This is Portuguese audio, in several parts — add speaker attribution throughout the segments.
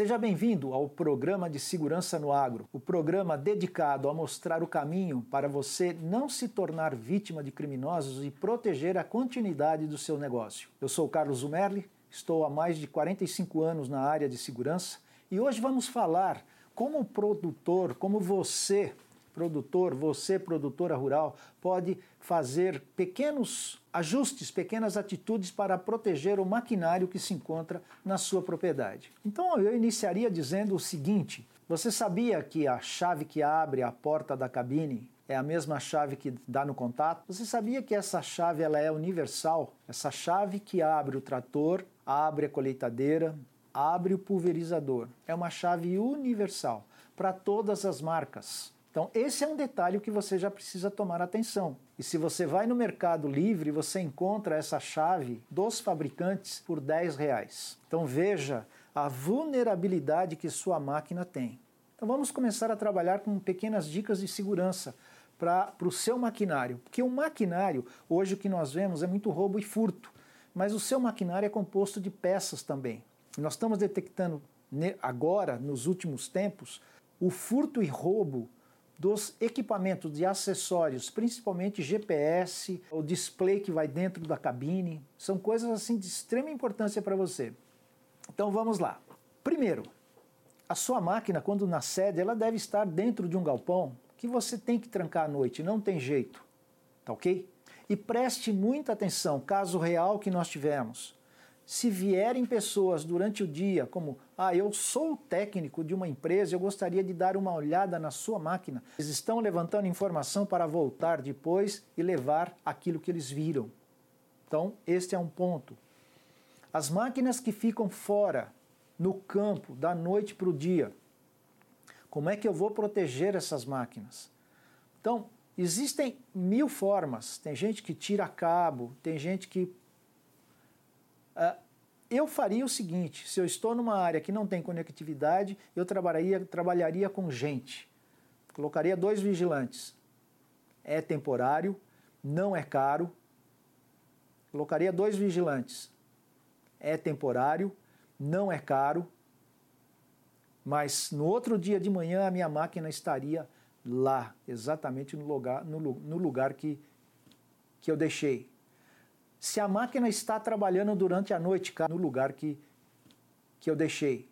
Speaker 1: Seja bem-vindo ao programa de Segurança no Agro, o programa dedicado a mostrar o caminho para você não se tornar vítima de criminosos e proteger a continuidade do seu negócio. Eu sou Carlos Zumerli, estou há mais de 45 anos na área de segurança e hoje vamos falar como produtor, como você produtor, você produtora rural, pode fazer pequenos ajustes, pequenas atitudes para proteger o maquinário que se encontra na sua propriedade. Então eu iniciaria dizendo o seguinte: você sabia que a chave que abre a porta da cabine é a mesma chave que dá no contato? Você sabia que essa chave ela é universal? Essa chave que abre o trator, abre a colheitadeira, abre o pulverizador. É uma chave universal para todas as marcas. Então, esse é um detalhe que você já precisa tomar atenção. E se você vai no Mercado Livre, você encontra essa chave dos fabricantes por 10 reais. Então, veja a vulnerabilidade que sua máquina tem. Então, vamos começar a trabalhar com pequenas dicas de segurança para o seu maquinário. Porque o maquinário, hoje o que nós vemos é muito roubo e furto, mas o seu maquinário é composto de peças também. Nós estamos detectando agora, nos últimos tempos, o furto e roubo dos equipamentos de acessórios, principalmente GPS, o display que vai dentro da cabine, são coisas assim de extrema importância para você. Então vamos lá. Primeiro, a sua máquina quando na sede, ela deve estar dentro de um galpão que você tem que trancar à noite, não tem jeito. Tá OK? E preste muita atenção, caso real que nós tivemos se vierem pessoas durante o dia, como, ah, eu sou técnico de uma empresa, eu gostaria de dar uma olhada na sua máquina, eles estão levantando informação para voltar depois e levar aquilo que eles viram. Então, este é um ponto. As máquinas que ficam fora, no campo, da noite para o dia, como é que eu vou proteger essas máquinas? Então, existem mil formas. Tem gente que tira cabo, tem gente que Uh, eu faria o seguinte: se eu estou numa área que não tem conectividade, eu trabalharia, trabalharia com gente. Colocaria dois vigilantes. É temporário, não é caro. Colocaria dois vigilantes. É temporário, não é caro. Mas no outro dia de manhã a minha máquina estaria lá, exatamente no lugar, no, no lugar que, que eu deixei se a máquina está trabalhando durante a noite no lugar que, que eu deixei.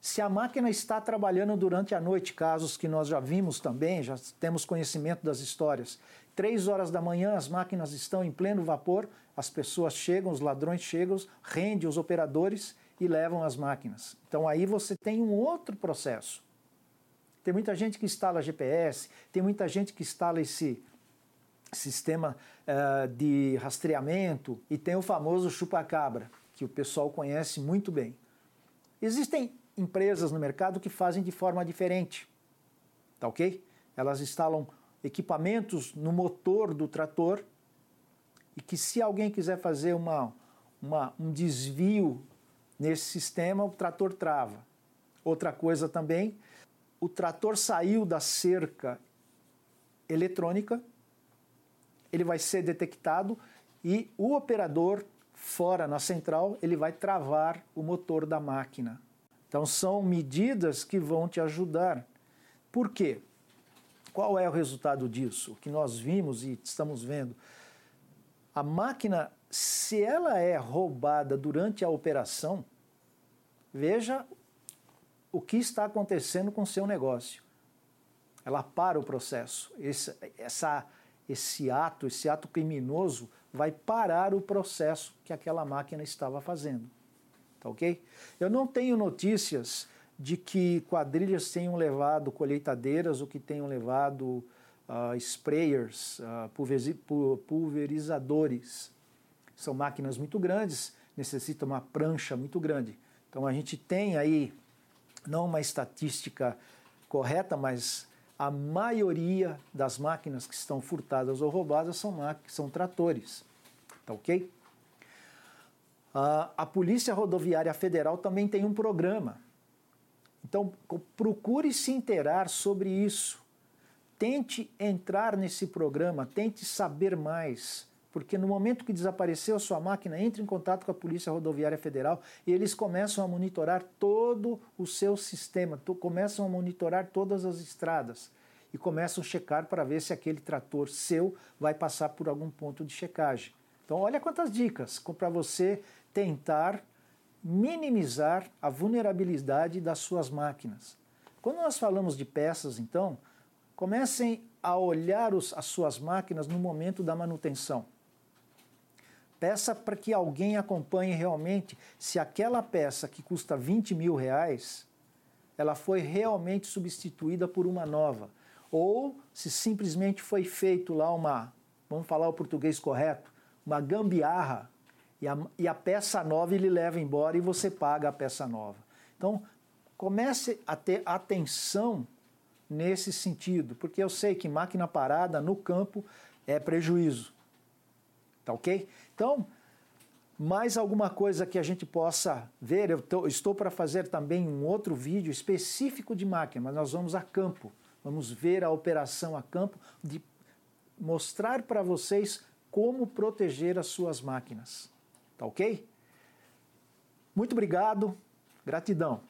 Speaker 1: Se a máquina está trabalhando durante a noite, casos que nós já vimos também, já temos conhecimento das histórias. Três horas da manhã, as máquinas estão em pleno vapor, as pessoas chegam, os ladrões chegam, rendem os operadores e levam as máquinas. Então aí você tem um outro processo. Tem muita gente que instala GPS, tem muita gente que instala esse sistema uh, de rastreamento e tem o famoso chupa-cabra, que o pessoal conhece muito bem. Existem empresas no mercado que fazem de forma diferente, tá ok? Elas instalam equipamentos no motor do trator e que se alguém quiser fazer uma, uma, um desvio nesse sistema, o trator trava. Outra coisa também, o trator saiu da cerca eletrônica ele vai ser detectado e o operador fora na central ele vai travar o motor da máquina. Então são medidas que vão te ajudar. Por quê? Qual é o resultado disso? O que nós vimos e estamos vendo. A máquina, se ela é roubada durante a operação, veja o que está acontecendo com o seu negócio. Ela para o processo. Esse, essa esse ato, esse ato criminoso, vai parar o processo que aquela máquina estava fazendo. Tá ok? Eu não tenho notícias de que quadrilhas tenham levado colheitadeiras ou que tenham levado uh, sprayers, uh, pulverizadores. São máquinas muito grandes, necessitam uma prancha muito grande. Então a gente tem aí, não uma estatística correta, mas a maioria das máquinas que estão furtadas ou roubadas são, são tratores. Tá ok? a Polícia Rodoviária Federal também tem um programa. Então, procure se inteirar sobre isso. Tente entrar nesse programa, tente saber mais. Porque no momento que desapareceu sua máquina, entre em contato com a Polícia Rodoviária Federal e eles começam a monitorar todo o seu sistema, começam a monitorar todas as estradas e começam a checar para ver se aquele trator seu vai passar por algum ponto de checagem. Então, olha quantas dicas para você tentar minimizar a vulnerabilidade das suas máquinas. Quando nós falamos de peças, então, comecem a olhar os, as suas máquinas no momento da manutenção. Peça para que alguém acompanhe realmente se aquela peça que custa 20 mil reais, ela foi realmente substituída por uma nova. Ou se simplesmente foi feito lá uma, vamos falar o português correto, uma gambiarra e a, e a peça nova ele leva embora e você paga a peça nova. Então, comece a ter atenção nesse sentido, porque eu sei que máquina parada no campo é prejuízo. Tá ok? Então, mais alguma coisa que a gente possa ver, eu tô, estou para fazer também um outro vídeo específico de máquina, mas nós vamos a campo. Vamos ver a operação a campo, de mostrar para vocês como proteger as suas máquinas. Tá ok? Muito obrigado, gratidão.